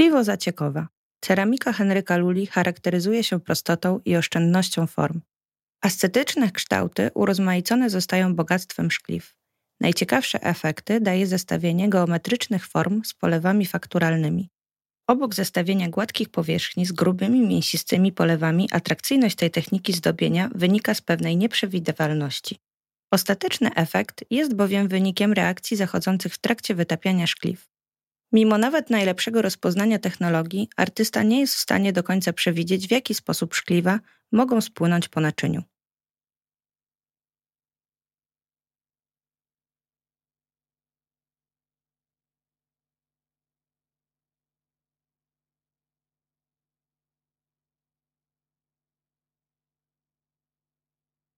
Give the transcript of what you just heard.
Szkliwo zaciekowa. Ceramika Henryka Luli charakteryzuje się prostotą i oszczędnością form. Ascetyczne kształty urozmaicone zostają bogactwem szkliw. Najciekawsze efekty daje zestawienie geometrycznych form z polewami fakturalnymi. Obok zestawienia gładkich powierzchni z grubymi, mięsistymi polewami, atrakcyjność tej techniki zdobienia wynika z pewnej nieprzewidywalności. Ostateczny efekt jest bowiem wynikiem reakcji zachodzących w trakcie wytapiania szkliw. Mimo nawet najlepszego rozpoznania technologii, artysta nie jest w stanie do końca przewidzieć, w jaki sposób szkliwa mogą spłynąć po naczyniu.